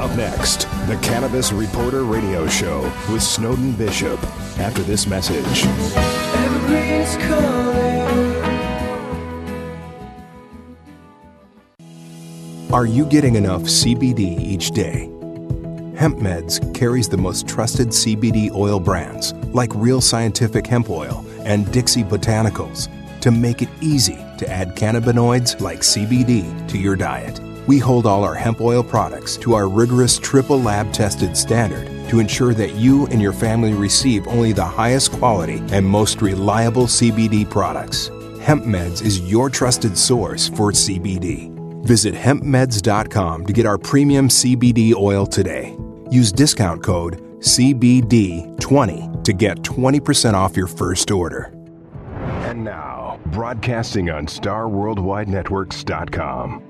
Up next, the Cannabis Reporter Radio Show with Snowden Bishop. After this message. Are you getting enough CBD each day? Hemp Meds carries the most trusted CBD oil brands like Real Scientific Hemp Oil and Dixie Botanicals to make it easy to add cannabinoids like CBD to your diet. We hold all our hemp oil products to our rigorous triple lab tested standard to ensure that you and your family receive only the highest quality and most reliable CBD products. Hemp Meds is your trusted source for CBD. Visit hempmeds.com to get our premium CBD oil today. Use discount code CBD20 to get 20% off your first order. And now, broadcasting on StarWorldWideNetworks.com,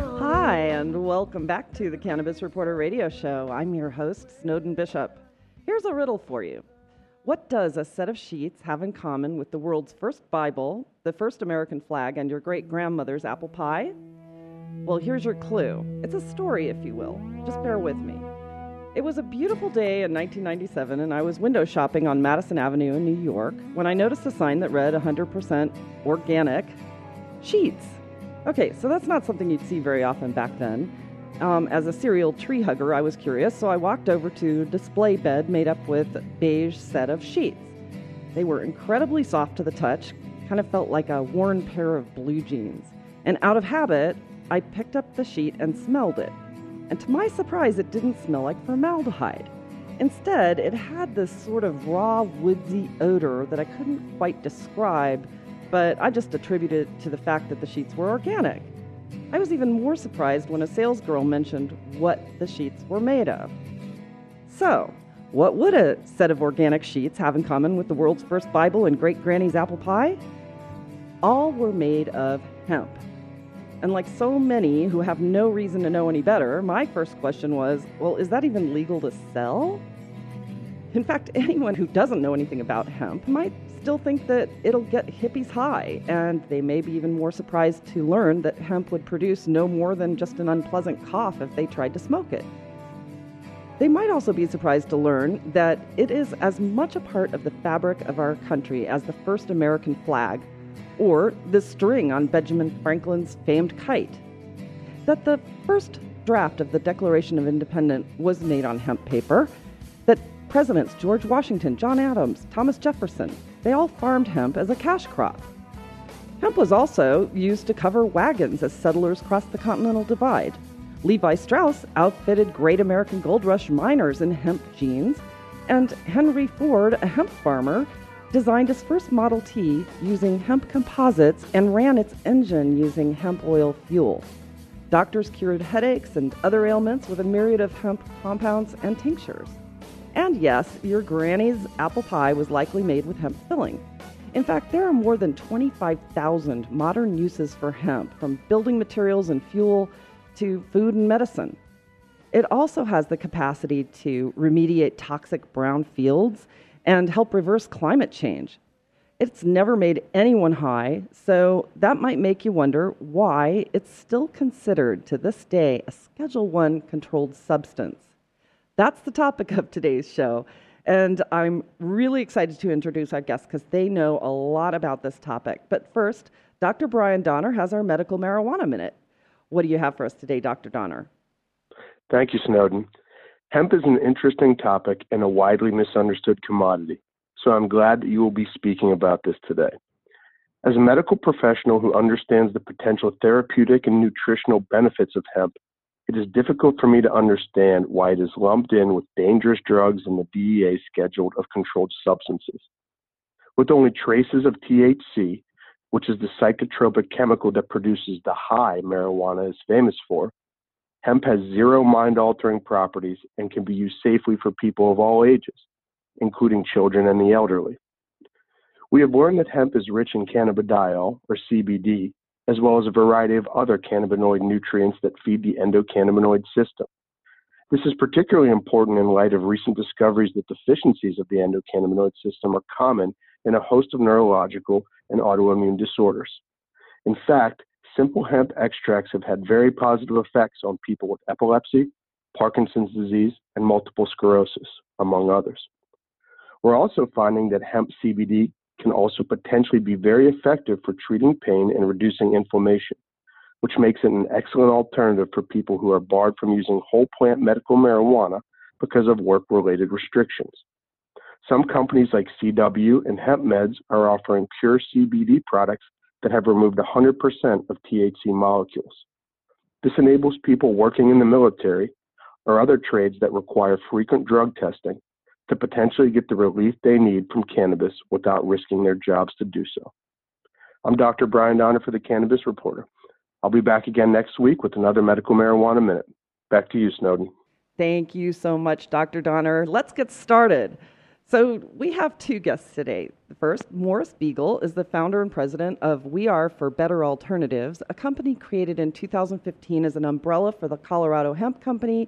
Hi, and welcome back to the Cannabis Reporter Radio Show. I'm your host, Snowden Bishop. Here's a riddle for you. What does a set of sheets have in common with the world's first Bible, the first American flag, and your great grandmother's apple pie? Well, here's your clue. It's a story, if you will. Just bear with me. It was a beautiful day in 1997, and I was window shopping on Madison Avenue in New York when I noticed a sign that read 100% organic sheets. Okay, so that's not something you'd see very often back then. Um, as a serial tree hugger, I was curious, so I walked over to a display bed made up with beige set of sheets. They were incredibly soft to the touch, kind of felt like a worn pair of blue jeans. And out of habit, I picked up the sheet and smelled it. And to my surprise, it didn't smell like formaldehyde. Instead, it had this sort of raw, woodsy odor that I couldn't quite describe, but I just attributed it to the fact that the sheets were organic. I was even more surprised when a salesgirl mentioned what the sheets were made of. So, what would a set of organic sheets have in common with the world's first Bible and great granny's apple pie? All were made of hemp. And like so many who have no reason to know any better, my first question was well, is that even legal to sell? In fact, anyone who doesn't know anything about hemp might still think that it'll get hippies high, and they may be even more surprised to learn that hemp would produce no more than just an unpleasant cough if they tried to smoke it. They might also be surprised to learn that it is as much a part of the fabric of our country as the first American flag or the string on Benjamin Franklin's famed kite. That the first draft of the Declaration of Independence was made on hemp paper, that presidents George Washington, John Adams, Thomas Jefferson, they all farmed hemp as a cash crop. Hemp was also used to cover wagons as settlers crossed the Continental Divide. Levi Strauss outfitted great American gold rush miners in hemp jeans, and Henry Ford, a hemp farmer, designed his first Model T using hemp composites and ran its engine using hemp oil fuel. Doctors cured headaches and other ailments with a myriad of hemp compounds and tinctures. And yes, your granny's apple pie was likely made with hemp filling. In fact, there are more than 25,000 modern uses for hemp, from building materials and fuel to food and medicine. It also has the capacity to remediate toxic brown fields and help reverse climate change. It's never made anyone high, so that might make you wonder why it's still considered to this day a Schedule 1 controlled substance. That's the topic of today's show. And I'm really excited to introduce our guests because they know a lot about this topic. But first, Dr. Brian Donner has our medical marijuana minute. What do you have for us today, Dr. Donner? Thank you, Snowden. Hemp is an interesting topic and a widely misunderstood commodity, so I'm glad that you will be speaking about this today. As a medical professional who understands the potential therapeutic and nutritional benefits of hemp, it is difficult for me to understand why it is lumped in with dangerous drugs in the DEA schedule of controlled substances. With only traces of THC, which is the psychotropic chemical that produces the high marijuana is famous for, Hemp has zero mind altering properties and can be used safely for people of all ages. including children and the elderly. We have learned that hemp is rich in cannabidiol, or CBD, as well as a variety of other cannabinoid nutrients that feed the endocannabinoid system. This is particularly important in light of recent discoveries that deficiencies of the endocannabinoid system are common in a host of neurological and autoimmune disorders. In fact, simple hemp extracts have had very positive effects on people with epilepsy, Parkinson's disease, and multiple sclerosis, among others. We're also finding that hemp CBD can also potentially be very effective for treating pain and reducing inflammation, which makes it an excellent alternative for people who are barred from using whole plant medical marijuana because of work related restrictions. Some companies like CW and HempMeds are offering pure CBD products that have removed 100% of THC molecules. This enables people working in the military or other trades that require frequent drug testing to potentially get the relief they need from cannabis without risking their jobs to do so. I'm Dr. Brian Donner for the Cannabis Reporter. I'll be back again next week with another Medical Marijuana Minute. Back to you, Snowden. Thank you so much, Dr. Donner. Let's get started. So, we have two guests today. The first, Morris Beegle, is the founder and president of We Are for Better Alternatives, a company created in 2015 as an umbrella for the Colorado Hemp Company,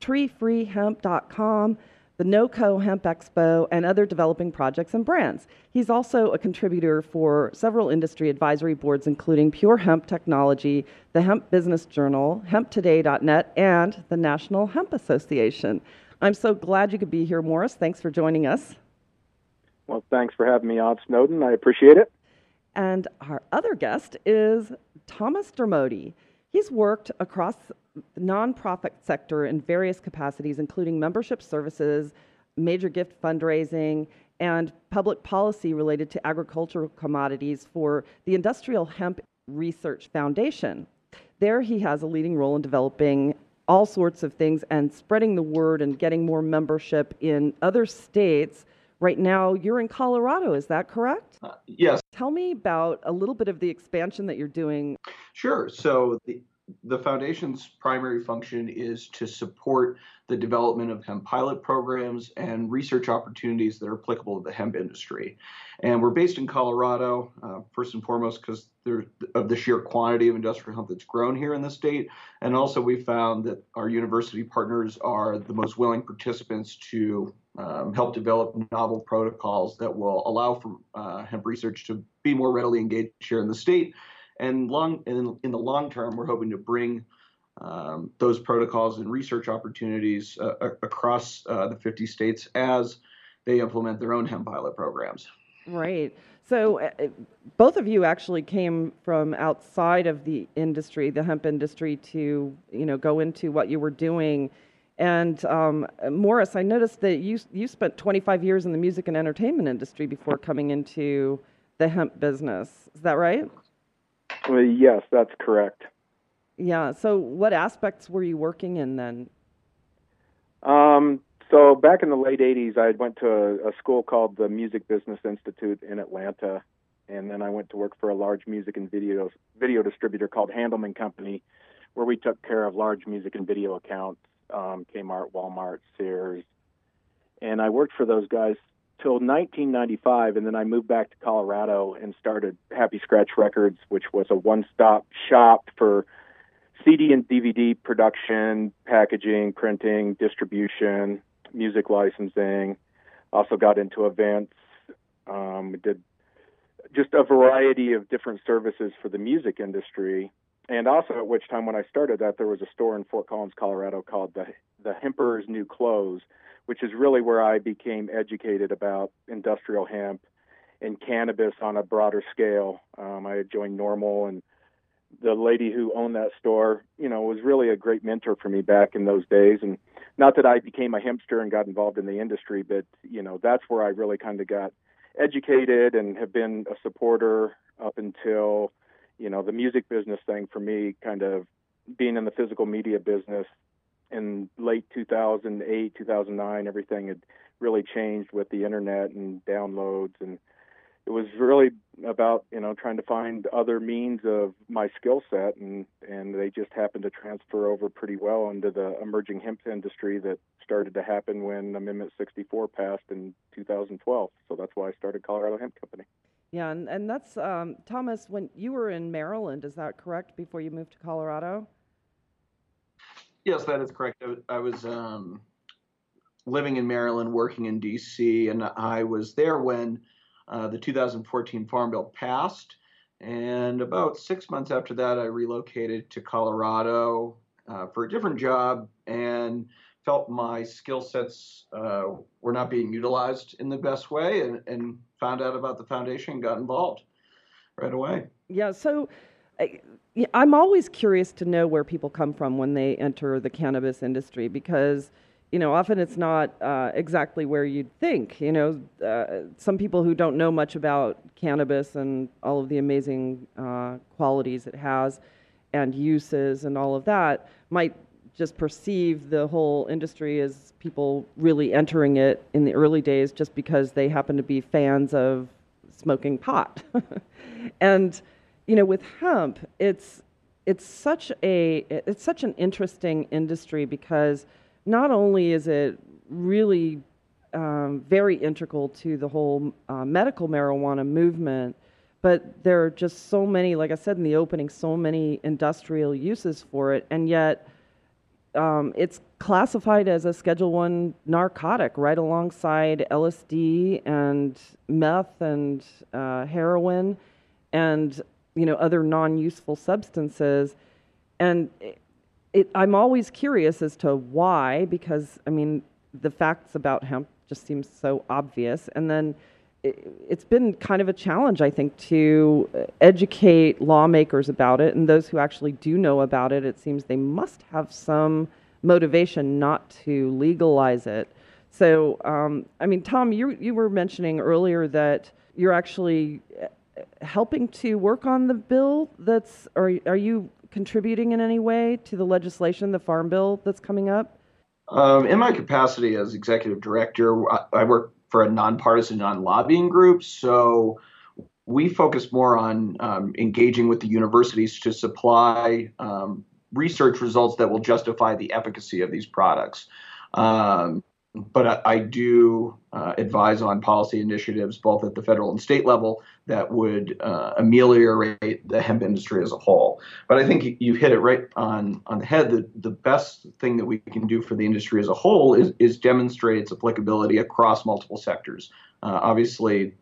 treefreehemp.com, the NOCO Hemp Expo, and other developing projects and brands. He's also a contributor for several industry advisory boards, including Pure Hemp Technology, the Hemp Business Journal, HempToday.net, and the National Hemp Association. I'm so glad you could be here, Morris. Thanks for joining us. Well, thanks for having me on, Snowden. I appreciate it. And our other guest is Thomas Dermody. He's worked across the nonprofit sector in various capacities, including membership services, major gift fundraising, and public policy related to agricultural commodities for the Industrial Hemp Research Foundation. There, he has a leading role in developing all sorts of things and spreading the word and getting more membership in other states. Right now, you're in Colorado, is that correct? Uh, yes. Tell me about a little bit of the expansion that you're doing. Sure. So, the, the foundation's primary function is to support the development of hemp pilot programs and research opportunities that are applicable to the hemp industry. And we're based in Colorado, uh, first and foremost, because of the sheer quantity of industrial hemp that's grown here in the state. And also, we found that our university partners are the most willing participants to um, help develop novel protocols that will allow for uh, hemp research to be more readily engaged here in the state and long in, in the long term, we're hoping to bring um, those protocols and research opportunities uh, across uh, the 50 states as they implement their own hemp pilot programs. Right. So, uh, uh, both of you actually came from outside of the industry, the hemp industry, to you know go into what you were doing. And um, Morris, I noticed that you you spent 25 years in the music and entertainment industry before coming into the hemp business. Is that right? Well, yes, that's correct. Yeah. So, what aspects were you working in then? Um, so back in the late '80s, I went to a, a school called the Music Business Institute in Atlanta, and then I went to work for a large music and video video distributor called Handelman Company, where we took care of large music and video accounts, um, Kmart, Walmart, Sears, and I worked for those guys till 1995, and then I moved back to Colorado and started Happy Scratch Records, which was a one-stop shop for CD and DVD production, packaging, printing, distribution, music licensing. Also got into events. Um, did just a variety of different services for the music industry. And also, at which time when I started that, there was a store in Fort Collins, Colorado, called the the Hemper's New Clothes, which is really where I became educated about industrial hemp and cannabis on a broader scale. Um, I had joined NORML, and the lady who owned that store, you know, was really a great mentor for me back in those days. And not that I became a hempster and got involved in the industry, but you know, that's where I really kind of got educated and have been a supporter up until, you know, the music business thing for me, kind of being in the physical media business in late 2008, 2009, everything had really changed with the internet and downloads. And it was really about you know trying to find other means of my skill set. And and they just happened to transfer over pretty well into the emerging hemp industry that started to happen when amendment 64 passed in 2012 so that's why i started colorado hemp company. Yeah and, and that's um, thomas when you were in maryland is that correct before you moved to colorado yes that is correct i, I was um, living in maryland working in dc and i was there when uh, the 2014 Farm Bill passed. And about six months after that, I relocated to Colorado uh, for a different job and felt my skill sets uh, were not being utilized in the best way and, and, found out about the foundation and got involved right away. Yeah, so I'm always curious to know where people come from when they enter the cannabis industry because you know, often it's not uh, exactly where you'd think. You know, uh, some people who don't know much about cannabis and all of the amazing uh, qualities it has and uses and all of that might just perceive the whole industry as people really entering it in the early days just because they happen to be fans of smoking pot. and, you know, with hemp, it's it's such a it's such an interesting industry because not only is it really um, very integral to the whole uh, medical marijuana movement, but there are just so many, like I said in the opening, so many industrial uses for it, and yet um, it's classified as a Schedule One narcotic, right alongside LSD and meth and uh, heroin, and you know other non-useful substances, and it, I'm always curious as to why, because I mean, the facts about hemp just seem so obvious. And then it, it's been kind of a challenge, I think, to educate lawmakers about it. And those who actually do know about it, it seems they must have some motivation not to legalize it. So, um, I mean, Tom, you, you were mentioning earlier that you're actually helping to work on the bill that's, are, are you contributing in any way to the legislation, the farm bill that's coming up? Um, in my capacity as executive director, I, I work for a nonpartisan, non-lobbying group. So we focus more on um, engaging with the universities to supply um, research results that will justify the efficacy of these products. Um, but I, I do uh, advise on policy initiatives both at the federal and state level that would uh, ameliorate the hemp industry as a whole. But I think you hit it right on on the head. The, the best thing that we can do for the industry as a whole is is demonstrate its applicability across multiple sectors. Uh, obviously,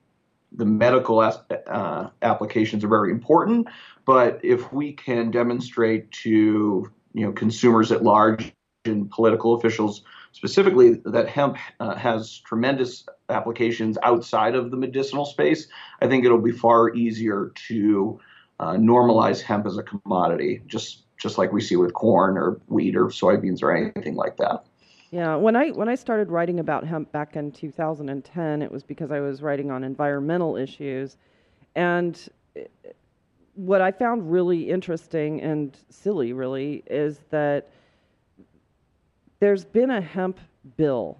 the medical uh, applications are very important, but if we can demonstrate to you know consumers at large and political officials specifically that hemp uh, has tremendous applications outside of the medicinal space, I think it'll be far easier to uh, normalize hemp as a commodity, just just like we see with corn or wheat or soybeans or anything like that. Yeah, when I when I started writing about hemp back in 2010, it was because I was writing on environmental issues, and what I found really interesting and silly, really, is that there's been a hemp bill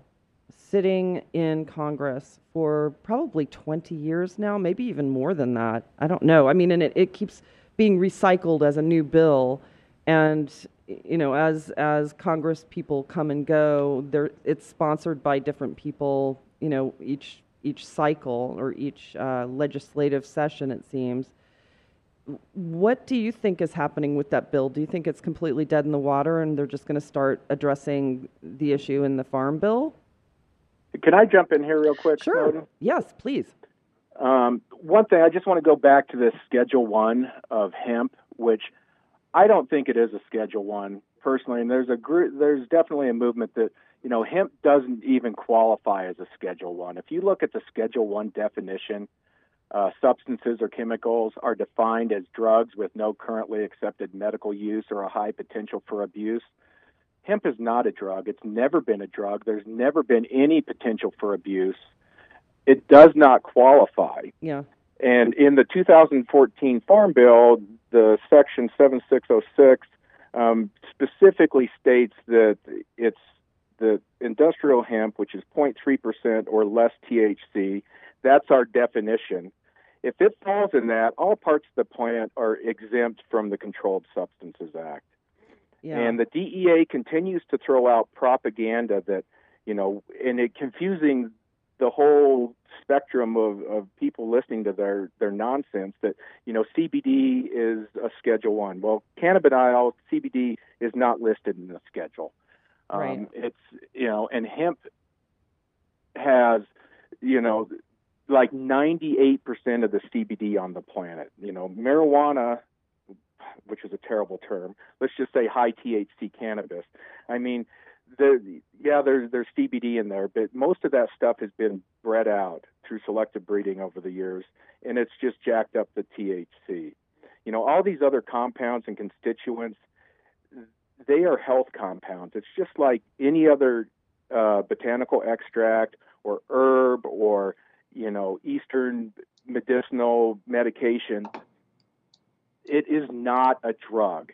sitting in Congress for probably 20 years now, maybe even more than that. I don't know. I mean, and it, it keeps being recycled as a new bill. And, you know, as, as Congress people come and go, it's sponsored by different people, you know, each, each cycle or each uh, legislative session, it seems. What do you think is happening with that bill? Do you think it's completely dead in the water and they're just going to start addressing the issue in the farm bill? Can I jump in here real quick? Sure. Snowden? Yes, please. Um, one thing I just want to go back to this Schedule One of hemp, which I don't think it is a Schedule One personally. And there's a group, there's definitely a movement that you know hemp doesn't even qualify as a Schedule One. If you look at the Schedule One definition, uh, substances or chemicals are defined as drugs with no currently accepted medical use or a high potential for abuse. Hemp is not a drug. It's never been a drug. There's never been any potential for abuse. It does not qualify. Yeah. And in the 2014 Farm Bill, the Section 7606 um, specifically states that it's the industrial hemp, which is 0.3% or less THC. That's our definition if it falls in that, all parts of the plant are exempt from the Controlled Substances Act. Yeah. And the DEA continues to throw out propaganda that, you know, and it confusing the whole spectrum of, of people listening to their, their nonsense that, you know, CBD is a Schedule 1. Well, cannabidiol, CBD, is not listed in the schedule. Um, Right. It's, you know, and hemp has, you know, like 98% of the CBD on the planet. You know, marijuana, which is a terrible term, let's just say high THC cannabis. I mean, the yeah, there's there's CBD in there, but most of that stuff has been bred out through selective breeding over the years, and it's just jacked up the THC. You know, all these other compounds and constituents, they are health compounds. It's just like any other uh, botanical extract or herb or you know Eastern medicinal medication. It is not a drug.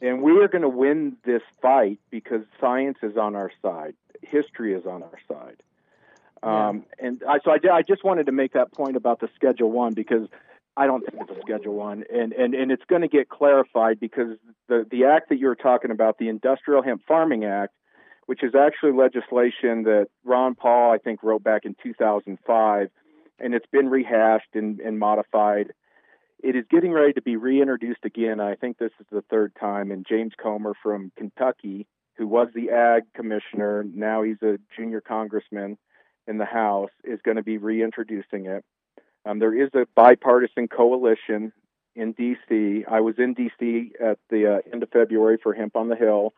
And we are going to win this fight because science is on our side, history is on our side. Um, and I, so I, I just wanted to make that point about the Schedule One because I don't think it's a Schedule One, and and and it's going to get clarified because the the act that you were talking about, the Industrial Hemp Farming Act, which is actually legislation that Ron Paul I think wrote back in 2005, and it's been rehashed and, and modified it is getting ready to be reintroduced again. I think this is the third time. And James Comer from Kentucky, who was the ag commissioner, now he's a junior congressman in the House, is going to be reintroducing it. Um, there is a bipartisan coalition in D.C. I was in D.C. at the uh, end of February for Hemp on the Hill,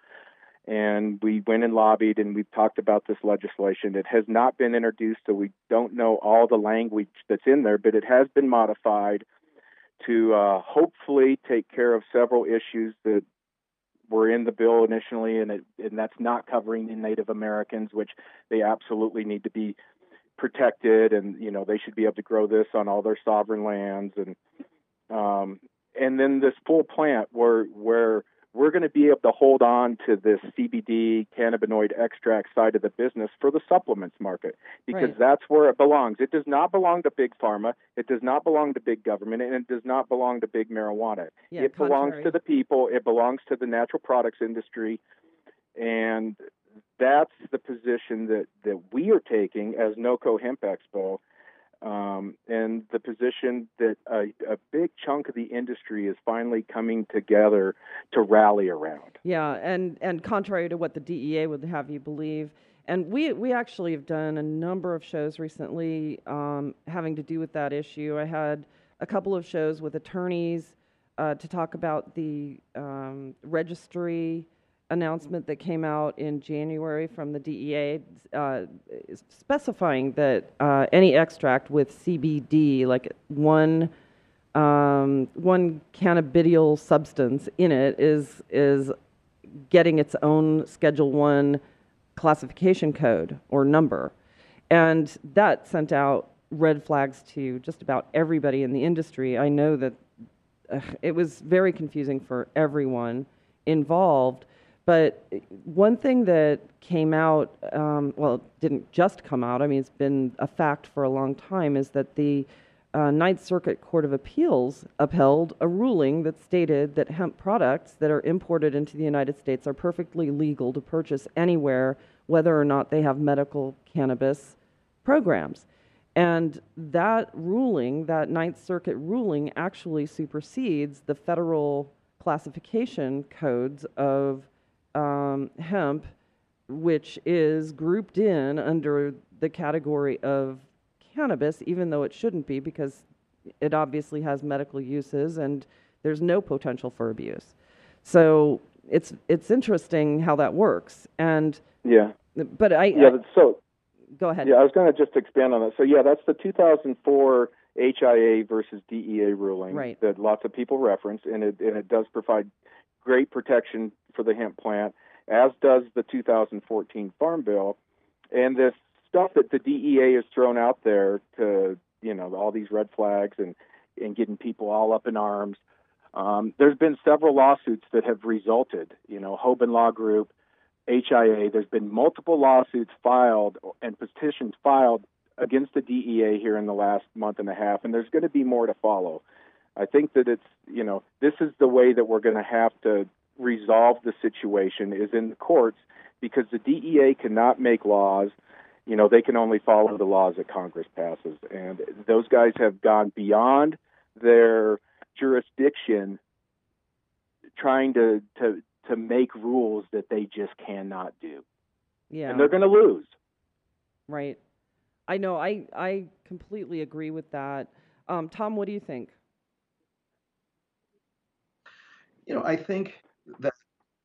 and we went and lobbied and we've talked about this legislation. It has not been introduced, so we don't know all the language that's in there, but it has been modified to uh, hopefully take care of several issues that were in the bill initially, and it, and that's not covering the Native Americans, which they absolutely need to be protected, and you know they should be able to grow this on all their sovereign lands, and um, and then this full plant where where we're going to be able to hold on to this CBD cannabinoid extract side of the business for the supplements market because Right. that's where it belongs. It does not belong to big pharma, it does not belong to big government, and it does not belong to big marijuana. Yeah, it belongs to the people, it belongs to the natural products industry, and that's the position that, that we are taking as NOCO Hemp Expo. Um, and the position that a, a big chunk of the industry is finally coming together to rally around. Yeah, and and contrary to what the DEA would have you believe, and we we actually have done a number of shows recently um, having to do with that issue. I had a couple of shows with attorneys uh, to talk about the um, registry announcement that came out in January from the DEA, uh, specifying that uh, any extract with CBD, like one um, one cannabidiol substance in it, is is getting its own Schedule One classification code or number, and that sent out red flags to just about everybody in the industry. I know that it was very confusing for everyone involved. But one thing that came out, um, well, it didn't just come out, I mean, it's been a fact for a long time, is that the uh, Ninth Circuit Court of Appeals upheld a ruling that stated that hemp products that are imported into the United States are perfectly legal to purchase anywhere, whether or not they have medical cannabis programs. And that ruling, that Ninth Circuit ruling, actually supersedes the federal classification codes of um, hemp, which is grouped in under the category of cannabis, even though it shouldn't be because it obviously has medical uses and there's no potential for abuse. So it's it's interesting how that works. And Yeah. but I, Yeah, but so go ahead. Yeah, I was going to just expand on that. So yeah, that's the 2004 HIA versus DEA ruling Right. that lots of people reference, and it and it does provide great protection for the hemp plant, as does the 2014 Farm Bill, and this stuff that the DEA has thrown out there to you know all these red flags and and getting people all up in arms. Um, there's been several lawsuits that have resulted. You know, Hoban Law Group, HIA. There's been multiple lawsuits filed and petitions filed against the DEA here in the last month and a half, and there's going to be more to follow. I think that it's you know this is the way that we're going to have to resolve the situation is in the courts because the DEA cannot make laws. You know they can only follow the laws that Congress passes, and those guys have gone beyond their jurisdiction, trying to to to make rules that they just cannot do. Yeah. And they're going to lose. Right. I know. I I completely agree with that. Um, Tom, what do you think? You know, I think that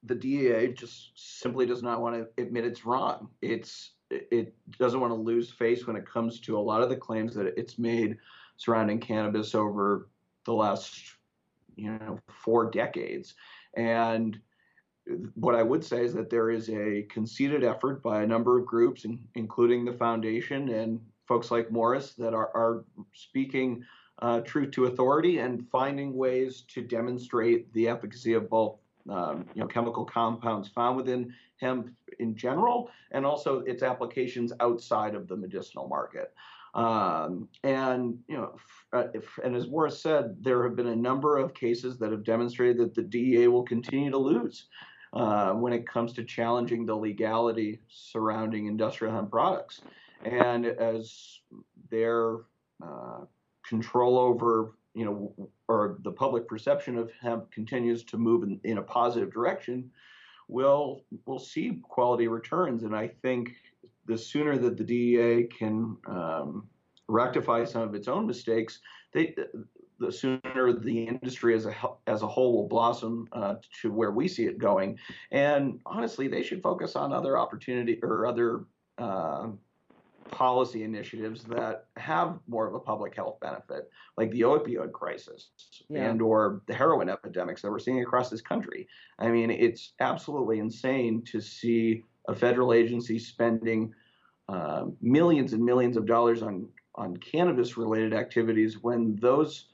the DEA just simply does not want to admit it's wrong. It's it doesn't want to lose face when it comes to a lot of the claims that it's made surrounding cannabis over the last you know four decades and what I would say is that there is a conceded effort by a number of groups, in, including the foundation and folks like Morris, that are, are speaking uh, truth to authority and finding ways to demonstrate the efficacy of both um, you know, chemical compounds found within hemp in general and also its applications outside of the medicinal market. Um, and you know, uh, if, and as Morris said, there have been a number of cases that have demonstrated that the DEA will continue to lose uh, when it comes to challenging the legality surrounding industrial hemp products. And as their uh, control over, you know, or the public perception of hemp continues to move in, in a positive direction, we'll we'll see quality returns. And I think the sooner that the DEA can um, rectify some of its own mistakes, they the sooner the industry as a as a whole will blossom uh, to where we see it going. And honestly, they should focus on other opportunity or other uh, policy initiatives that have more of a public health benefit, like the opioid crisis yeah. and or the heroin epidemics that we're seeing across this country. I mean, it's absolutely insane to see a federal agency spending uh, millions and millions of dollars on on cannabis related activities when those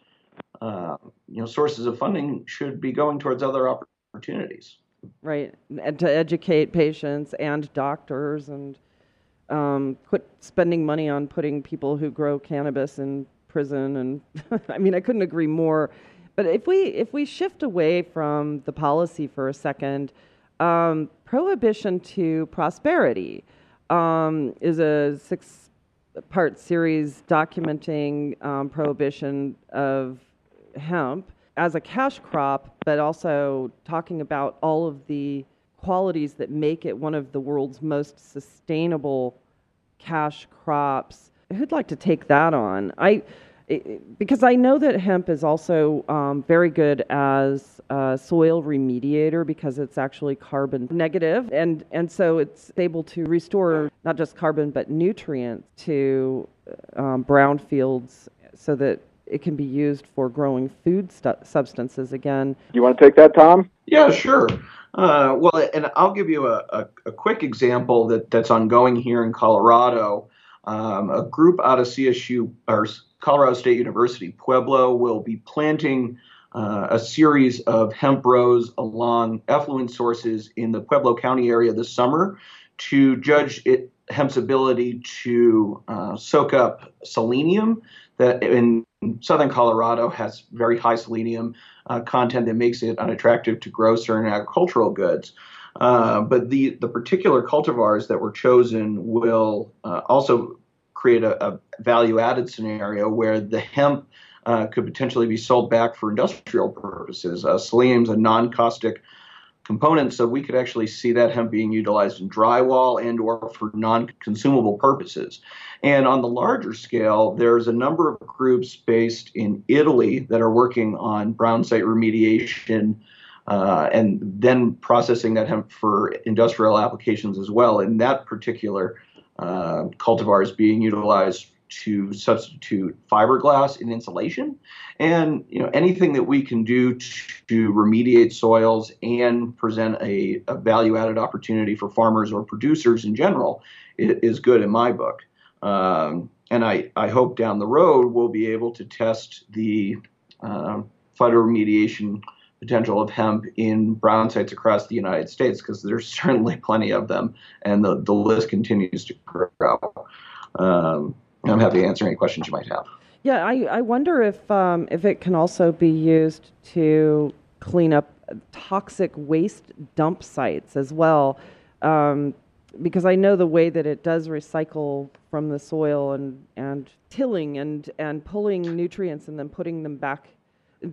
uh, you know, sources of funding should be going towards other opportunities. Right, and to educate patients and doctors, and um, quit spending money on putting people who grow cannabis in prison. And I mean, I couldn't agree more. But if we if we shift away from the policy for a second, um, prohibition to prosperity um, is a six part series documenting um, prohibition of hemp as a cash crop, but also talking about all of the qualities that make it one of the world's most sustainable cash crops. Who'd like to take that on? I because I know that hemp is also um, very good as a soil remediator because it's actually carbon negative, and and so it's able to restore not just carbon but nutrients to um, brown fields so that it can be used for growing food stu- substances again. You want to take that, Tom? Yeah, sure. Uh, well, and I'll give you a, a, a, quick example that, that's ongoing here in Colorado. Um, a group out of CSU or Colorado State University, Pueblo, will be planting uh, a series of hemp rows along effluent sources in the Pueblo County area this summer to judge it, hemp's ability to uh, soak up selenium that in southern Colorado has very high selenium uh, content that makes it unattractive to grow certain agricultural goods. Uh, but the, the particular cultivars that were chosen will uh, also create a, a, value added scenario where the hemp uh, could potentially be sold back for industrial purposes. Uh, selenium is a non caustic component, so we could actually see that hemp being utilized in drywall and or for non-consumable purposes. And on the larger scale, there's a number of groups based in Italy that are working on brown site remediation uh, and then processing that hemp for industrial applications as well. And that particular uh, cultivar is being utilized to substitute fiberglass in insulation and you know anything that we can do to remediate soils and present a, a value added opportunity for farmers or producers in general is, good in my book um, and I, I hope down the road we'll be able to test the uh, phytoremediation potential of hemp in brown sites across the United States because there's certainly plenty of them and the, the list continues to grow. Um, I'm happy to answer any questions you might have. Yeah, I, I wonder if um, if it can also be used to clean up toxic waste dump sites as well, um, because I know the way that it does recycle from the soil and, and tilling and, and pulling nutrients and then putting them back,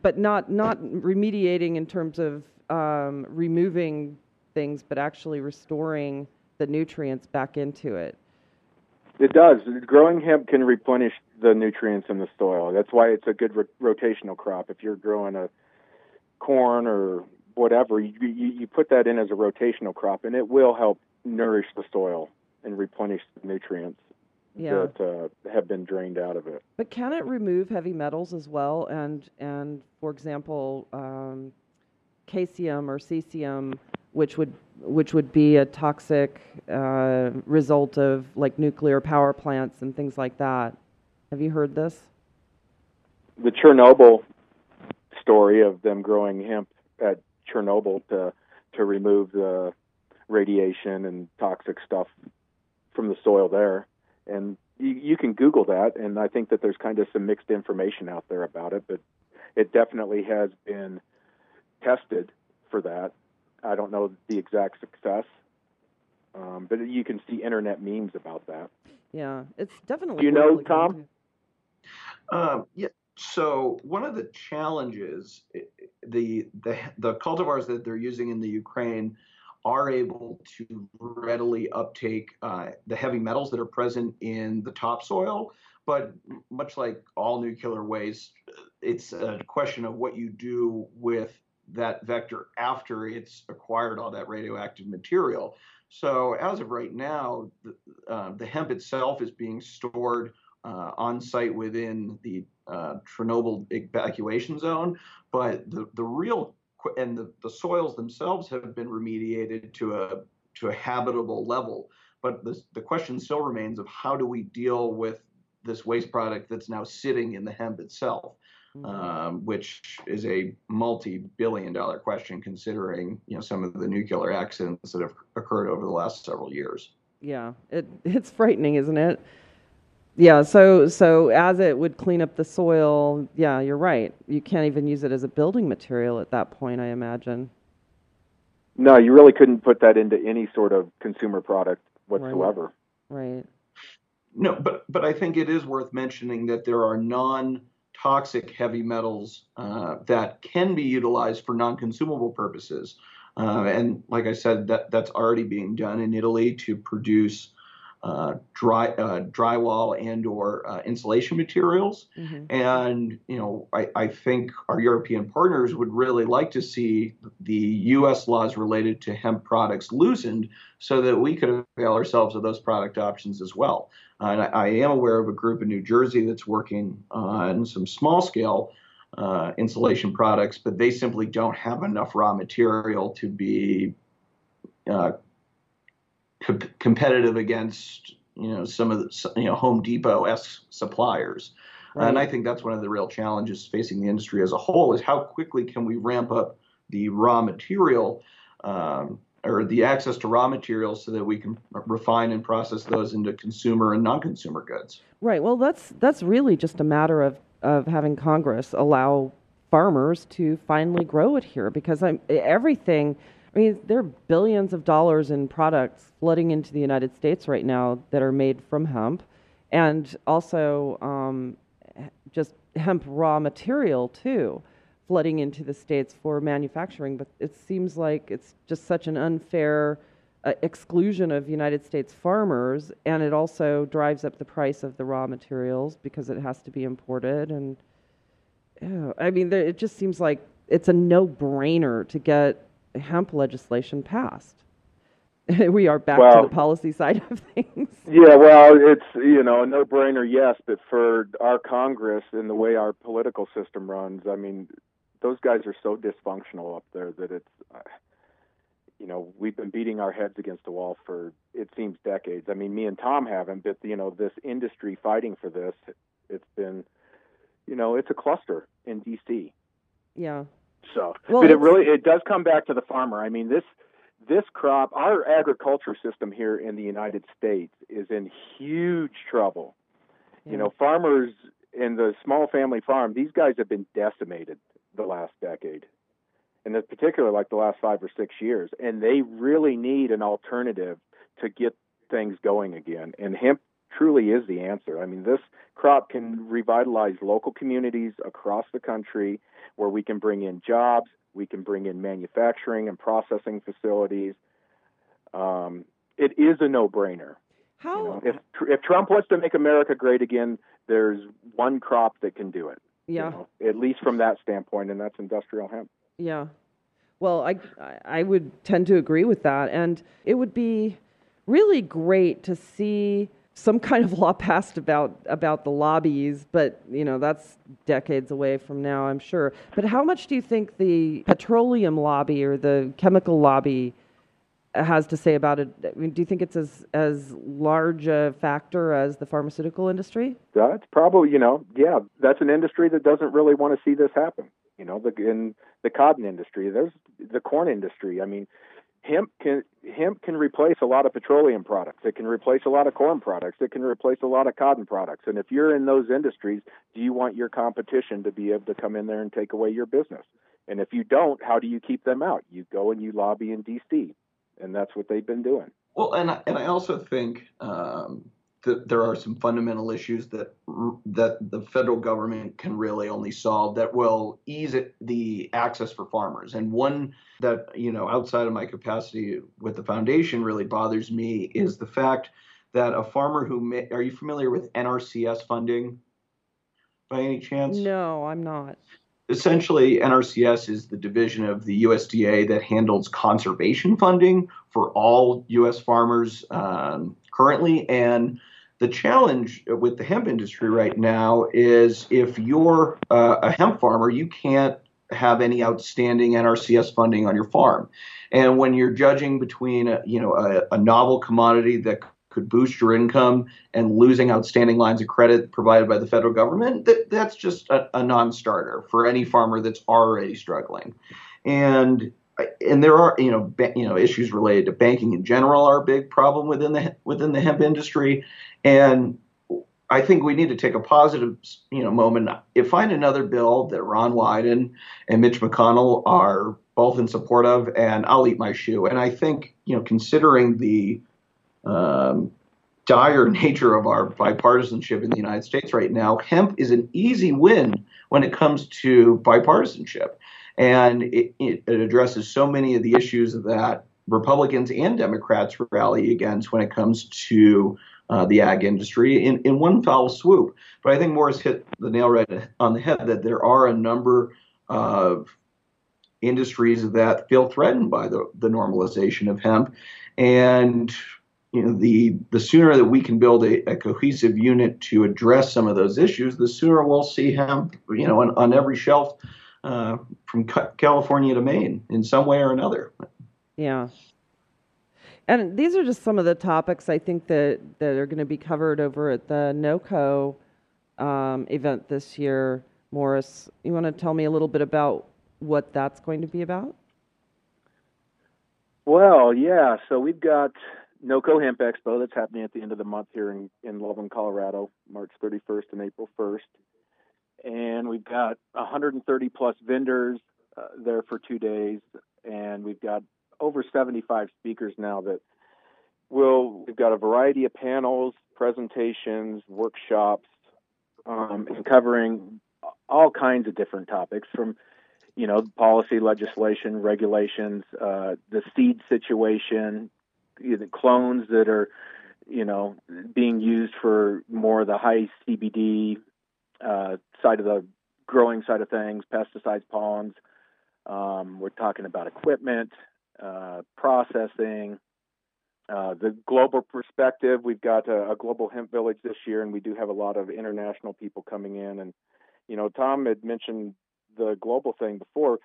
but not not remediating in terms of um, removing things, but actually restoring the nutrients back into it. It does. Growing hemp can replenish the nutrients in the soil. That's why it's a good ro- rotational crop. If you're growing a corn or whatever, you, you, you put that in as a rotational crop, and it will help nourish the soil and replenish the nutrients yeah. that uh, have been drained out of it. But can it remove heavy metals as well? And and for example, um, caesium or cesium, which would which would be a toxic uh, result of like nuclear power plants and things like that. Have you heard this? The Chernobyl story of them growing hemp at Chernobyl to to remove the radiation and toxic stuff from the soil there. And you, you can Google that, and I think that there's kind of some mixed information out there about it, but it definitely has been tested for that. I don't know the exact success, um, but you can see internet memes about that. Yeah, it's definitely. Do you know, Tom? Um, yeah. So one of the challenges, the the the cultivars that they're using in the Ukraine are able to readily uptake uh, the heavy metals that are present in the topsoil. But much like all nuclear waste, it's a question of what you do with that vector after it's acquired all that radioactive material. So as of right now, the, uh, the hemp itself is being stored uh, on site within the uh, Chernobyl evacuation zone, but the, the real and the, the soils themselves have been remediated to a to a habitable level. But the, the question still remains of how do we deal with this waste product that's now sitting in the hemp itself? Mm-hmm. um, which is a multi-billion dollar question considering you know some of the nuclear accidents that have occurred over the last several years. Yeah, it it's frightening, isn't it? Yeah, so so as it would clean up the soil, yeah, you're right. You can't even use it as a building material at that point, I imagine. No, you really couldn't put that into any sort of consumer product whatsoever. Right. right. No, but but I think it is worth mentioning that there are non toxic heavy metals uh, that can be utilized for non-consumable purposes. Uh, and like I said, that that's already being done in Italy to produce uh, dry uh, drywall and or uh, insulation materials. Mm-hmm. And you know, I, I think our European partners would really like to see the U.S. laws related to hemp products loosened so that we could avail ourselves of those product options as well. And I, I, am aware of a group in New Jersey that's working on some small scale. Uh, insulation products, but they simply don't have enough raw material to be uh, co- competitive against you know some of the you know Home Depot s suppliers. Right. And I think that's one of the real challenges facing the industry as a whole is how quickly can we ramp up the raw material um, or the access to raw materials so that we can refine and process those into consumer and non-consumer goods. Right. Well, that's that's really just a matter of of having Congress allow farmers to finally grow it here because I'm, everything I mean, there are billions of dollars in products flooding into the United States right now that are made from hemp, and also um, just hemp raw material too, flooding into the states for manufacturing. But it seems like it's just such an unfair uh, exclusion of United States farmers, and it also drives up the price of the raw materials because it has to be imported. And I mean, there, it just seems like it's a no-brainer to get hemp legislation passed. we are back well, to the policy side of things. Yeah, well, it's you know a no-brainer, yes, but for our Congress and the way our political system runs, I mean, those guys are so dysfunctional up there that it's, uh, you know, we've been beating our heads against the wall for it seems decades. I mean, me and Tom haven't, but you know, this industry fighting for this, it's been, you know, it's a cluster in D.C. Yeah. So, well, but it really it does come back to the farmer. I mean, this this crop, our agriculture system here in the United States is in huge trouble. Yeah. You know, farmers in the small family farm, these guys have been decimated the last decade, and in particular, like the last five or six years, and they really need an alternative to get things going again. And hemp truly is the answer. I mean, this crop can revitalize local communities across the country where we can bring in jobs, we can bring in manufacturing and processing facilities. Um, it is a no-brainer. How? You know, if if Trump wants to make America great again, there's one crop that can do it. Yeah. You know, at least from that standpoint, and that's industrial hemp. Yeah. Well, I I would tend to agree with that, and it would be really great to see some kind of law passed about about the lobbies, but you know that's decades away from now, I'm sure. But how much do you think the petroleum lobby or the chemical lobby has to say about it. I mean, do you think it's as as large a factor as the pharmaceutical industry? Uh, that's probably you know yeah that's an industry that doesn't really want to see this happen. You know, the in the cotton industry, there's the corn industry. I mean, hemp can hemp can replace a lot of petroleum products. It can replace a lot of corn products. It can replace a lot of cotton products. And if you're in those industries, do you want your competition to be able to come in there and take away your business? And if you don't, how do you keep them out? You go and you lobby in D.C and that's what they've been doing. Well, and I, and I also think um, that there are some fundamental issues that that the federal government can really only solve that will ease it, the access for farmers. And one that you know outside of my capacity with the foundation really bothers me is the fact that a farmer who may, are you familiar with NRCS funding by any chance? No, I'm not essentially NRCS is the division of the USDA that handles conservation funding for all U.S. farmers um, currently. And the challenge with the hemp industry right now is if you're uh, a hemp farmer, you can't have any outstanding NRCS funding on your farm. And when you're judging between, a, you know, a, a novel commodity that could boost your income and losing outstanding lines of credit provided by the federal government, that, that's just a, a non-starter for any farmer that's already struggling. And and there are you know ba- you know issues related to banking in general are a big problem within the within the hemp industry, and I think we need to take a positive you know moment. If find another bill that Ron Wyden and Mitch McConnell are both in support of, and I'll eat my shoe. And I think you know considering the um, dire nature of our bipartisanship in the United States right now, hemp is an easy win when it comes to bipartisanship. And it, it, addresses so many of the issues that Republicans and Democrats rally against when it comes to uh, the ag industry in, in one foul swoop. But I think Morris hit the nail right on the head that there are a number of industries that feel threatened by the, the normalization of hemp. And you know, the the sooner that we can build a, a, cohesive unit to address some of those issues, the sooner we'll see hemp, you know, on, on every shelf uh, from California to Maine in some way or another. Yeah. And these are just some of the topics I think that, that are going to be covered over at the NOCO um, event this year. Morris, you want to tell me a little bit about what that's going to be about? Well, yeah. So we've got NOCO Hemp Expo that's happening at the end of the month here in, in Loveland, Colorado, March 31st and April 1st. And we've got 130 plus vendors uh, there for two days. And we've got over 75 speakers now that will, we've got a variety of panels, presentations, workshops, um, and covering all kinds of different topics from you know, policy, legislation, regulations, uh, the seed situation, the clones that are, you know, being used for more of the high CBD uh, side of the growing side of things, pesticides, pollens. Um, we're talking about equipment, uh, processing, uh, the global perspective. We've got a, a, global hemp village this year, and we do have a lot of international people coming in. And you know, Tom had mentioned the global thing before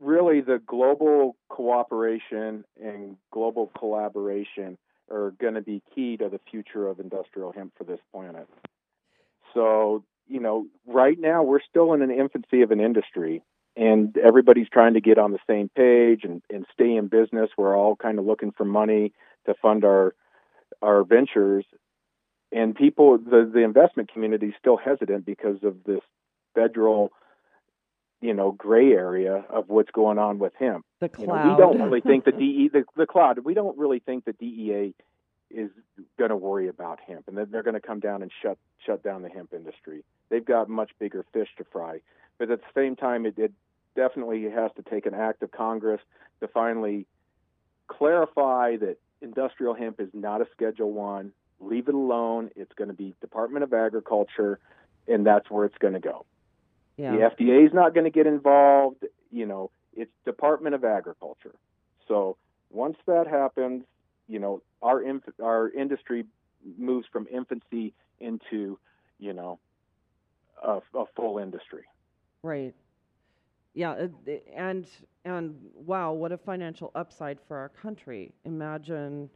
really the global cooperation and global collaboration are going to be key to the future of industrial hemp for this planet. So, you know, right now we're still in an infancy of an industry and everybody's trying to get on the same page and, and stay in business. We're all kind of looking for money to fund our our ventures. and people, the the investment community is still hesitant because of this federal, you know, gray area of what's going on with him. The cloud. You know, we don't really think the DE the, the cloud. We don't really think the DEA is going to worry about hemp, and that they're going to come down and shut shut down the hemp industry. They've got much bigger fish to fry. But at the same time, it, it definitely has to take an act of Congress to finally clarify that industrial hemp is not a Schedule One. Leave it alone. It's going to be Department of Agriculture, and that's where it's going to go. Yeah. The FDA is not going to get involved. You know, it's Department of Agriculture. So once that happens, you know, our inf- our industry moves from infancy into, you know, a, a full industry. Right. Yeah, and and wow, what a financial upside for our country. Imagine,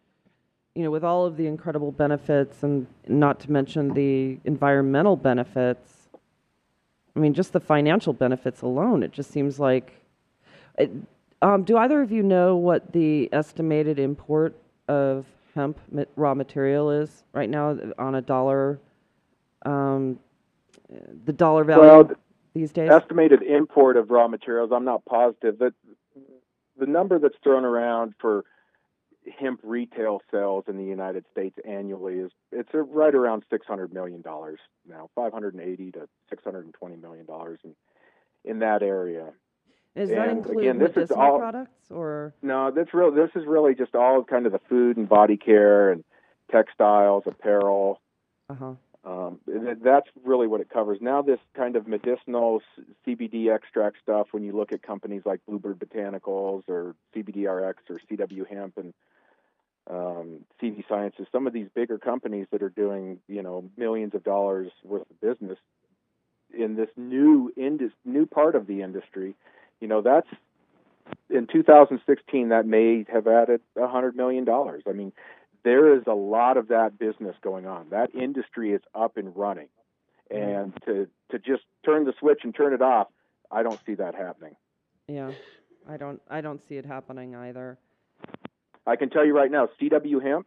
you know, with all of the incredible benefits and not to mention the environmental benefits. I mean, just the financial benefits alone, it just seems like. It, um, do either of you know what the estimated import of hemp raw material is right now on a dollar? Um, the dollar value Well, these days. estimated import of raw materials. I'm not positive that the number that's thrown around for hemp retail sales in the United States annually is it's a, right around 600 million dollars now, 580 to 620 million dollars in in that area. Does that include again, this is all- products or? No, that's real. This is really just all kind of the food and body care and textiles, apparel. Uh huh. Um, th- that's really what it covers. Now, this kind of medicinal CBD extract stuff, when you look at companies like Bluebird Botanicals or CBDRX or CW Hemp and um, CV Sciences, some of these bigger companies that are doing, you know, millions of dollars worth of business in this new indus- new part of the industry, you know, that's in 2016 that may have added a hundred million dollars. I mean, there is a lot of that business going on. That industry is up and running, mm-hmm. and to to just turn the switch and turn it off, I don't see that happening. Yeah, I don't. I don't see it happening either. I can tell you right now, CW Hemp,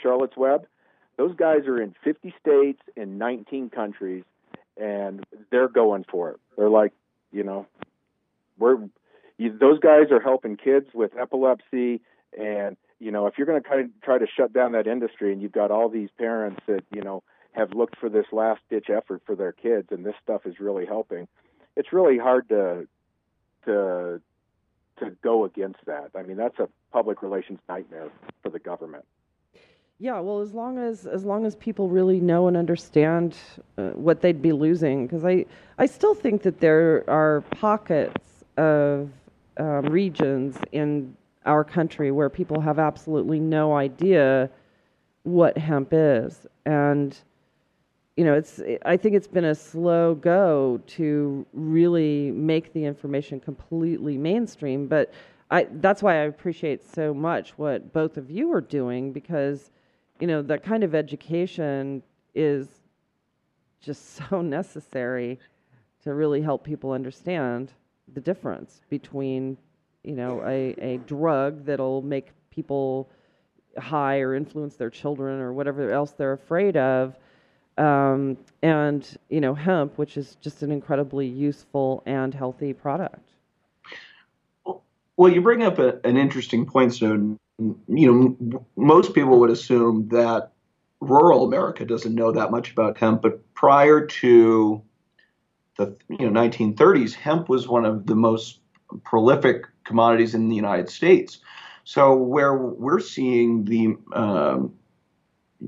Charlotte's Web, those guys are in 50 states in 19 countries, and they're going for it. They're like, you know, we're you, those guys are helping kids with epilepsy, and you know, if you're going to try, try to shut down that industry, and you've got all these parents that you know have looked for this last ditch effort for their kids, and this stuff is really helping, it's really hard to to to go against that. I mean, that's a public relations nightmare for the government. Yeah, well, as long as as long as people really know and understand uh, what they'd be losing, because I I still think that there are pockets of um, regions in our country where people have absolutely no idea what hemp is, and you know, it's I think it's been a slow go to really make the information completely mainstream, but I that's why I appreciate so much what both of you are doing because you know that kind of education is just so necessary to really help people understand the difference between you know a, a drug that'll make people high or influence their children or whatever else they're afraid of um, and you know hemp which is just an incredibly useful and healthy product Well, you bring up a, an interesting point, Snowden. You know, most people would assume that rural America doesn't know that much about hemp, but prior to the you know 1930s, hemp was one of the most prolific commodities in the United States. So where we're seeing the um,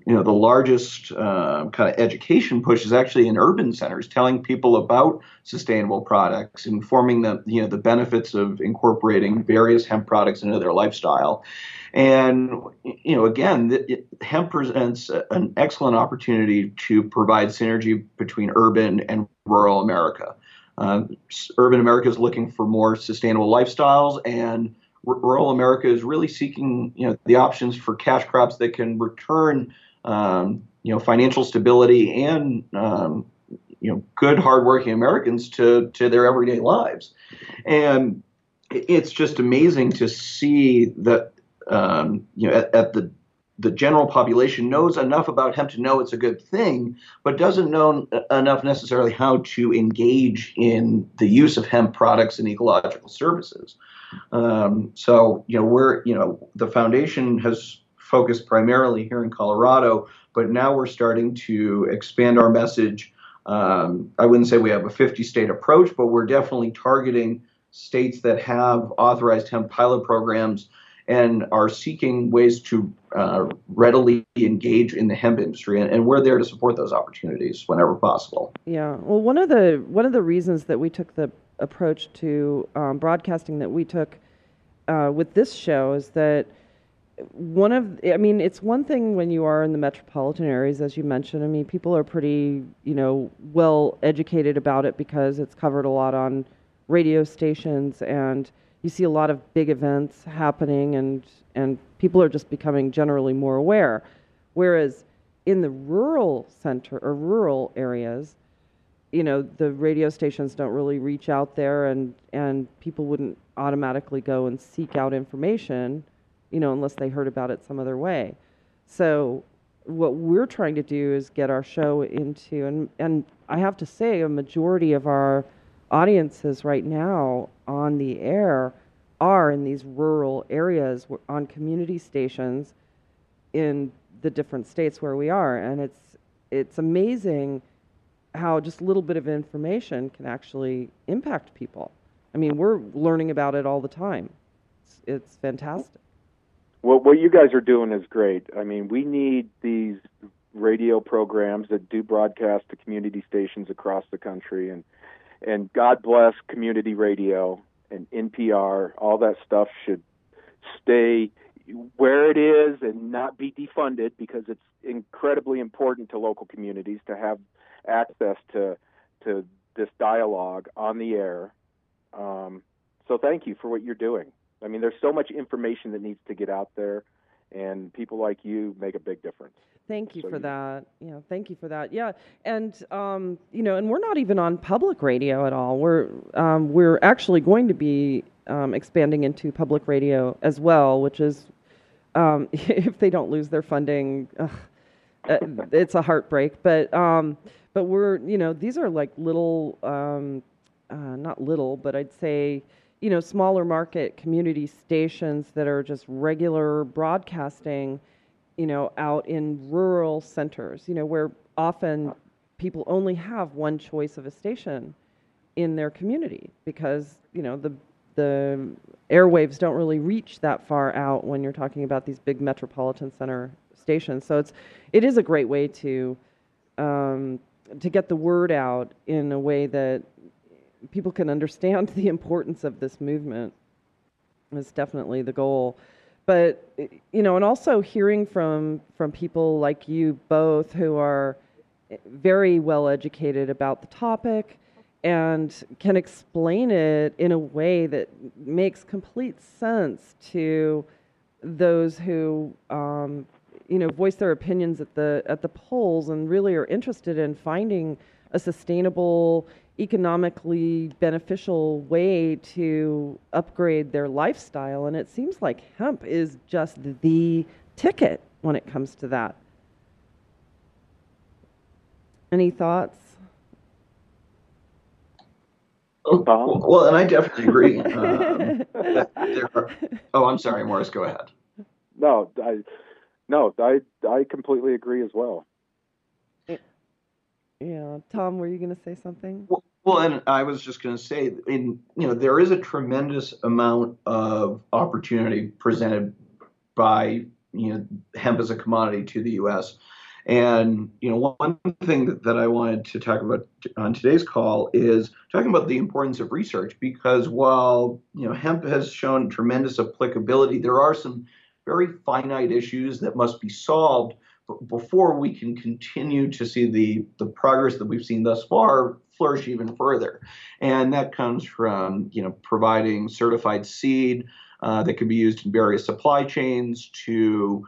you know the largest uh, kind of education push is actually in urban centers, telling people about sustainable products, informing them you know the benefits of incorporating various hemp products into their lifestyle. And you know, again, the, hemp presents an excellent opportunity to provide synergy between urban and rural America. Uh, urban America is looking for more sustainable lifestyles, and r- rural America is really seeking, you know, the options for cash crops that can return, um, you know, financial stability and, um, you know, good, hardworking Americans to to their everyday lives. And it's just amazing to see that um, you know, at, at, the the general population knows enough about hemp to know it's a good thing, but doesn't know enough necessarily how to engage in the use of hemp products and ecological services. Um, so, you know, we're, you know, the foundation has focused primarily here in Colorado, but now we're starting to expand our message. Um, I wouldn't say we have a 50 state approach, but we're definitely targeting states that have authorized hemp pilot programs and are seeking ways to uh, readily engage in the hemp industry, and, and, we're there to support those opportunities whenever possible. Yeah, well, one of the one of the reasons that we took the approach to um, broadcasting that we took uh, with this show is that one of I mean, it's one thing when you are in the metropolitan areas, as you mentioned. I mean, people are pretty you know well educated about it because it's covered a lot on radio stations and you see a lot of big events happening and and people are just becoming generally more aware. Whereas in the rural center or rural areas you know the radio stations don't really reach out there and and people wouldn't automatically go and seek out information you know unless they heard about it some other way. So what we're trying to do is get our show into and and I have to say a majority of our audiences right now on the air are in these rural areas on community stations in the different states where we are. And it's it's amazing how just a little bit of information can actually impact people. I mean we're learning about it all the time. It's, it's fantastic. Well what you guys are doing is great. I mean we need these radio programs that do broadcast to community stations across the country and and God bless community radio and NPR. All that stuff should stay where it is and not be defunded because it's incredibly important to local communities to have access to to this dialogue on the air. Um, so thank you for what you're doing. I mean, there's so much information that needs to get out there, and people like you make a big difference. Thank you so for you, that. Yeah, thank you for that. Yeah, and um, you know, and we're not even on public radio at all. We're um, we're actually going to be um, expanding into public radio as well, which is um, if they don't lose their funding, ugh, uh, it's a heartbreak. But um, but we're you know these are like little, um, uh, not little, but I'd say you know smaller market community stations that are just regular broadcasting you know, out in rural centers, you know, where often people only have one choice of a station in their community because, you know, the the airwaves don't really reach that far out when you're talking about these big metropolitan center stations. So it's it is a great way to um, to get the word out in a way that people can understand the importance of this movement. Is definitely the goal but you know and also hearing from from people like you both who are very well educated about the topic and can explain it in a way that makes complete sense to those who um, you know voice their opinions at the at the polls and really are interested in finding a sustainable economically beneficial way to upgrade their lifestyle. And it seems like hemp is just the ticket when it comes to that. Any thoughts? Oh, well, and I definitely agree. um, are, oh, I'm sorry, Morris. Go ahead. No, I, no, I, I completely agree as well. Yeah, Tom, were you going to say something? Well, well, and I was just going to say, in you know, there is a tremendous amount of opportunity presented by you know hemp as a commodity to the U.S. And you know, one thing that, I wanted to talk about on today's call is talking about the importance of research because while you know hemp has shown tremendous applicability, there are some very finite issues that must be solved before we can continue to see the, the progress that we've seen thus far flourish even further. And that comes from you know providing certified seed uh, that can be used in various supply chains to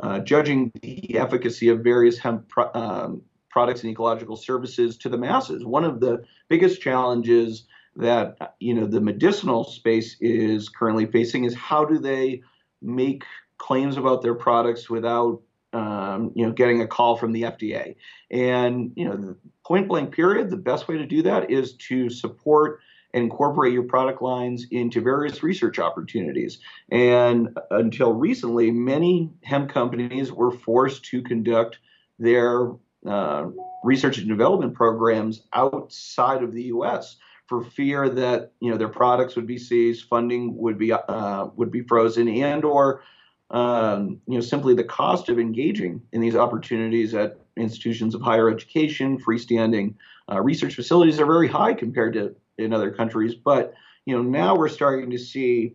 uh, judging the efficacy of various hemp pro- um, products and ecological services to the masses. One of the biggest challenges that you know the medicinal space is currently facing is how do they make claims about their products without um, you know getting a call from the FDA. And you know, point blank period, the best way to do that is to support and incorporate your product lines into various research opportunities. And until recently, many hemp companies were forced to conduct their uh, research and development programs outside of the U.S. for fear that you know their products would be seized, funding would be uh, would be frozen, and or um, you know simply the cost of engaging in these opportunities at institutions of higher education, freestanding uh, research facilities are very high compared to in other countries. But you know now we're starting to see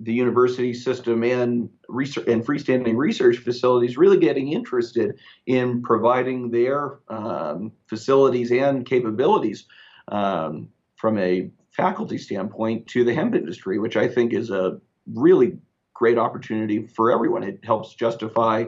the university system and research and freestanding research facilities really getting interested in providing their um, facilities and capabilities um, from a faculty standpoint to the hemp industry, which I think is a really great opportunity for everyone. It helps justify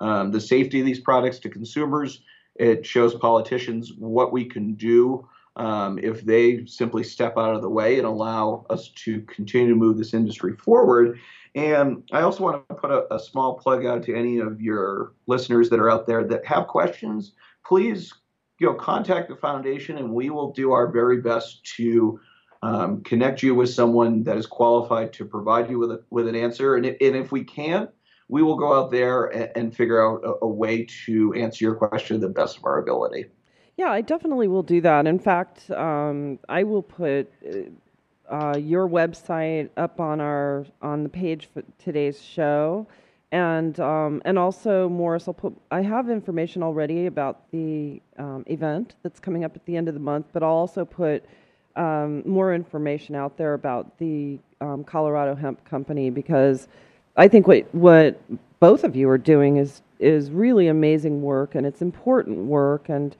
um, the safety of these products to consumers. It shows politicians what we can do um, if they simply step out of the way and allow us to continue to move this industry forward. And I also want to put a, a small plug out to any of your listeners that are out there that have questions. Please, you know, contact the foundation, and we will do our very best to um, connect you with someone that is qualified to provide you with a, with an answer. And, and if we can't, we will go out there and, and figure out a, a way to answer your question to the best of our ability. Yeah, I definitely will do that. In fact, um, I will put uh, your website up on our on the page for today's show, and um, and also Morris, I'll put. I have information already about the um, event that's coming up at the end of the month, but I'll also put um, more information out there about the um, Colorado Hemp Company because I think what what both of you are doing is is really amazing work and it's important work and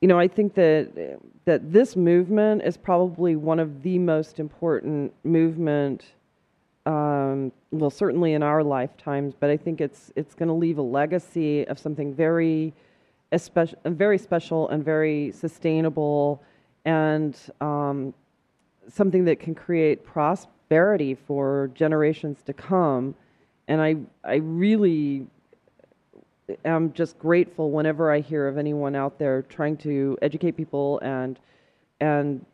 you know, I think that that this movement is probably one of the most important movement. Um, well, certainly in our lifetimes, but I think it's it's going to leave a legacy of something very, especially, very special and very sustainable, and um, something that can create prosperity for generations to come. And I I really am just grateful whenever I hear of anyone out there trying to educate people and and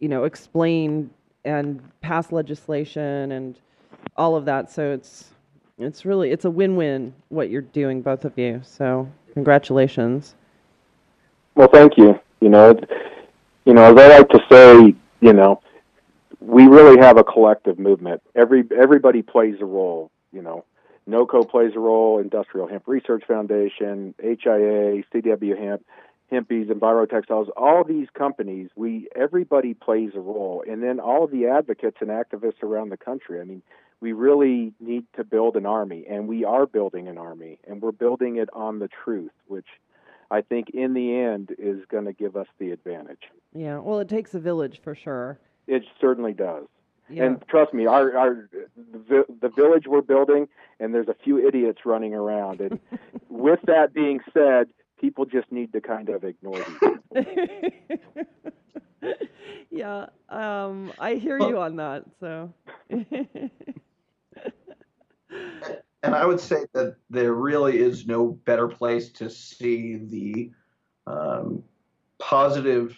you know explain and pass legislation and all of that. So it's it's really it's a win-win what you're doing, both of you. So congratulations. Well, thank you. You know, you know, as I like to say, you know, we really have a collective movement. Every everybody plays a role. You know, NOCO plays a role, Industrial Hemp Research Foundation, HIA, CW Hemp, Hempees, EnviroTextiles, all these companies, we everybody plays a role, and then all of the advocates and activists around the country. I mean, we really need to build an army, and we are building an army, and we're building it on the truth, which I think in the end is going to give us the advantage. Yeah, well, it takes a village for sure. It certainly does. Yeah. And trust me, our our the, the village we're building, and there's a few idiots running around. And with that being said, people just need to kind of ignore these. yeah, um, I hear you on that. So. and I would say that there really is no better place to see the um, positive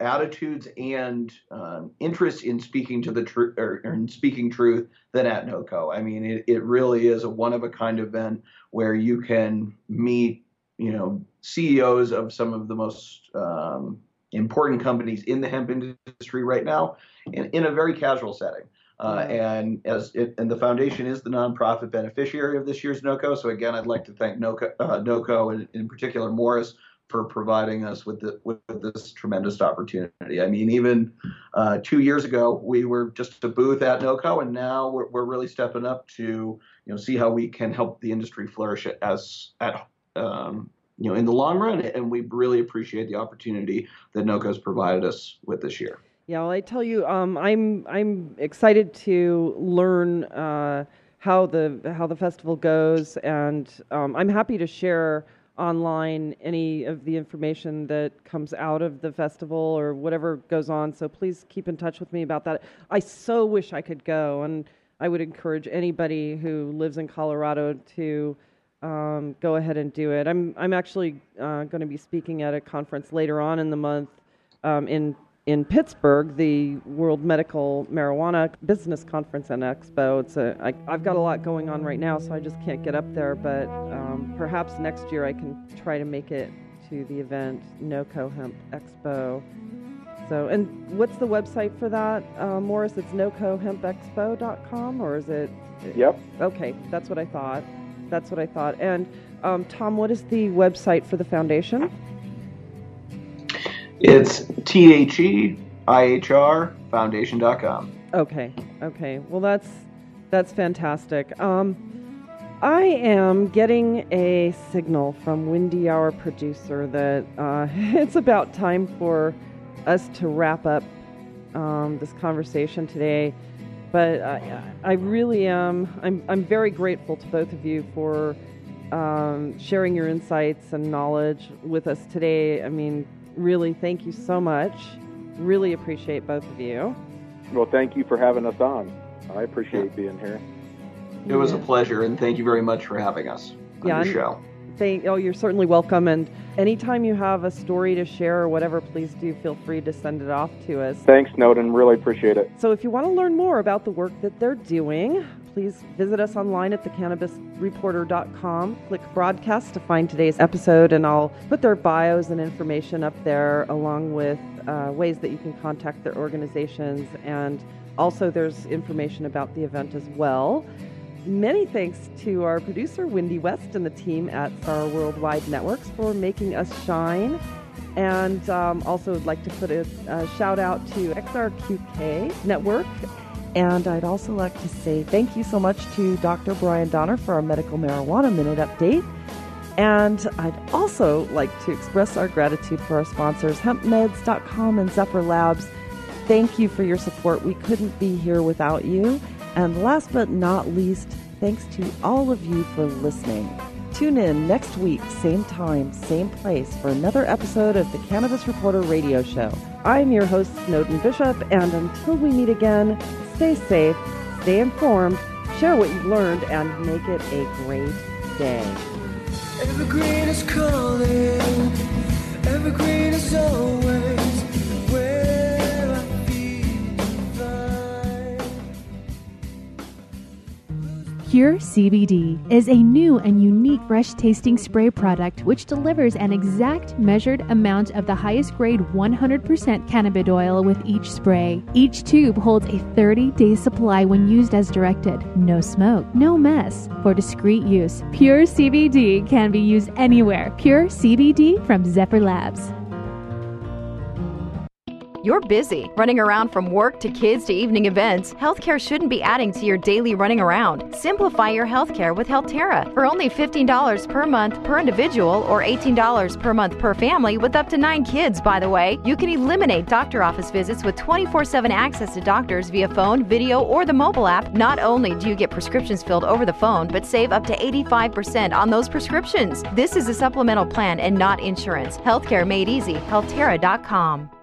attitudes and um, interest in speaking to the truth or, or, in speaking truth than at NOCO. I mean, it, it really is a one of a kind event where you can meet, you know, CEOs of some of the most um, important companies in the hemp industry right now in, in a very casual setting. Uh, and as it, and the foundation is the nonprofit beneficiary of this year's NOCO. So again, I'd like to thank NOCO, uh, NOCO and in particular Morris for providing us with the, with this tremendous opportunity. I mean, even uh, two years ago, we were just a booth at NOCO, and now we're, we're really stepping up to you know see how we can help the industry flourish as at um, you know in the long run. And we really appreciate the opportunity that NOCO has provided us with this year. Yeah, well, I tell you, um, I'm I'm excited to learn uh, how the how the festival goes, and um, I'm happy to share online any of the information that comes out of the festival or whatever goes on. So please keep in touch with me about that. I so wish I could go, and I would encourage anybody who lives in Colorado to um, go ahead and do it. I'm I'm actually uh, going to be speaking at a conference later on in the month um, in in Pittsburgh, the World Medical Marijuana Business Conference and Expo. It's a, I, I've got a lot going on right now, so I just can't get up there. But um, perhaps next year I can try to make it to the event, NOCO Hemp Expo. So, and what's the website for that, uh, Morris? It's nocohempexpo.com, or is it? Yep. Okay, that's what I thought. That's what I thought. And um, Tom, what is the website for the foundation? It's T H E I H R Foundation.com. Okay, okay. Well, that's that's fantastic. Um, I am getting a signal from Wendy, our producer, that uh, it's about time for us to wrap up um, this conversation today. But I, I really am. I'm I'm very grateful to both of you for um, sharing your insights and knowledge with us today. I mean, really, thank you so much. Really appreciate both of you. Well, thank you for having us on. I appreciate being here. It was a pleasure, and thank you very much for having us on Yeah, the show. Thank, oh, you're certainly welcome. And anytime you have a story to share or whatever, please do feel free to send it off to us. Thanks, Snowden. Really appreciate it. So if you want to learn more about the work that they're doing, please visit us online at thecannabisreporter.com. Click broadcast to find today's episode, and I'll put their bios and information up there along with uh, ways that you can contact their organizations. And also, there's information about the event as well. Many thanks to our producer, Wendy West, and the team at Star Worldwide Networks for making us shine. And um, also would like to put a, a shout out to XRQK Network. And I'd also like to say thank you so much to Dr. Brian Donner for our medical marijuana minute update. And I'd also like to express our gratitude for our sponsors, hempmeds.com and Zephyr Labs. Thank you for your support. We couldn't be here without you. And last but not least, thanks to all of you for listening. Tune in next week, same time, same place, for another episode of the Cannabis Reporter Radio Show. I'm your host, Snowden Bishop, and until we meet again, stay safe, stay informed, share what you've learned, and make it a great day. Evergreen is calling. Evergreen is always Pure CBD is a new and unique fresh tasting spray product which delivers an exact measured amount of the highest grade 100% cannabis oil with each spray. Each tube holds a 30 day supply when used as directed. No smoke, no mess. For discreet use, Pure CBD can be used anywhere. Pure CBD from Zephyr Labs. You're busy, running around from work to kids to evening events. Healthcare shouldn't be adding to your daily running around. Simplify your healthcare with Healthterra for only $15 per month per individual or $18 per month per family with up to nine kids, by the way. You can eliminate doctor office visits with 24 7 access to doctors via phone, video, or the mobile app. Not only do you get prescriptions filled over the phone, but save up to 85% on those prescriptions. This is a supplemental plan and not insurance. Healthcare made easy. Healthterra.com.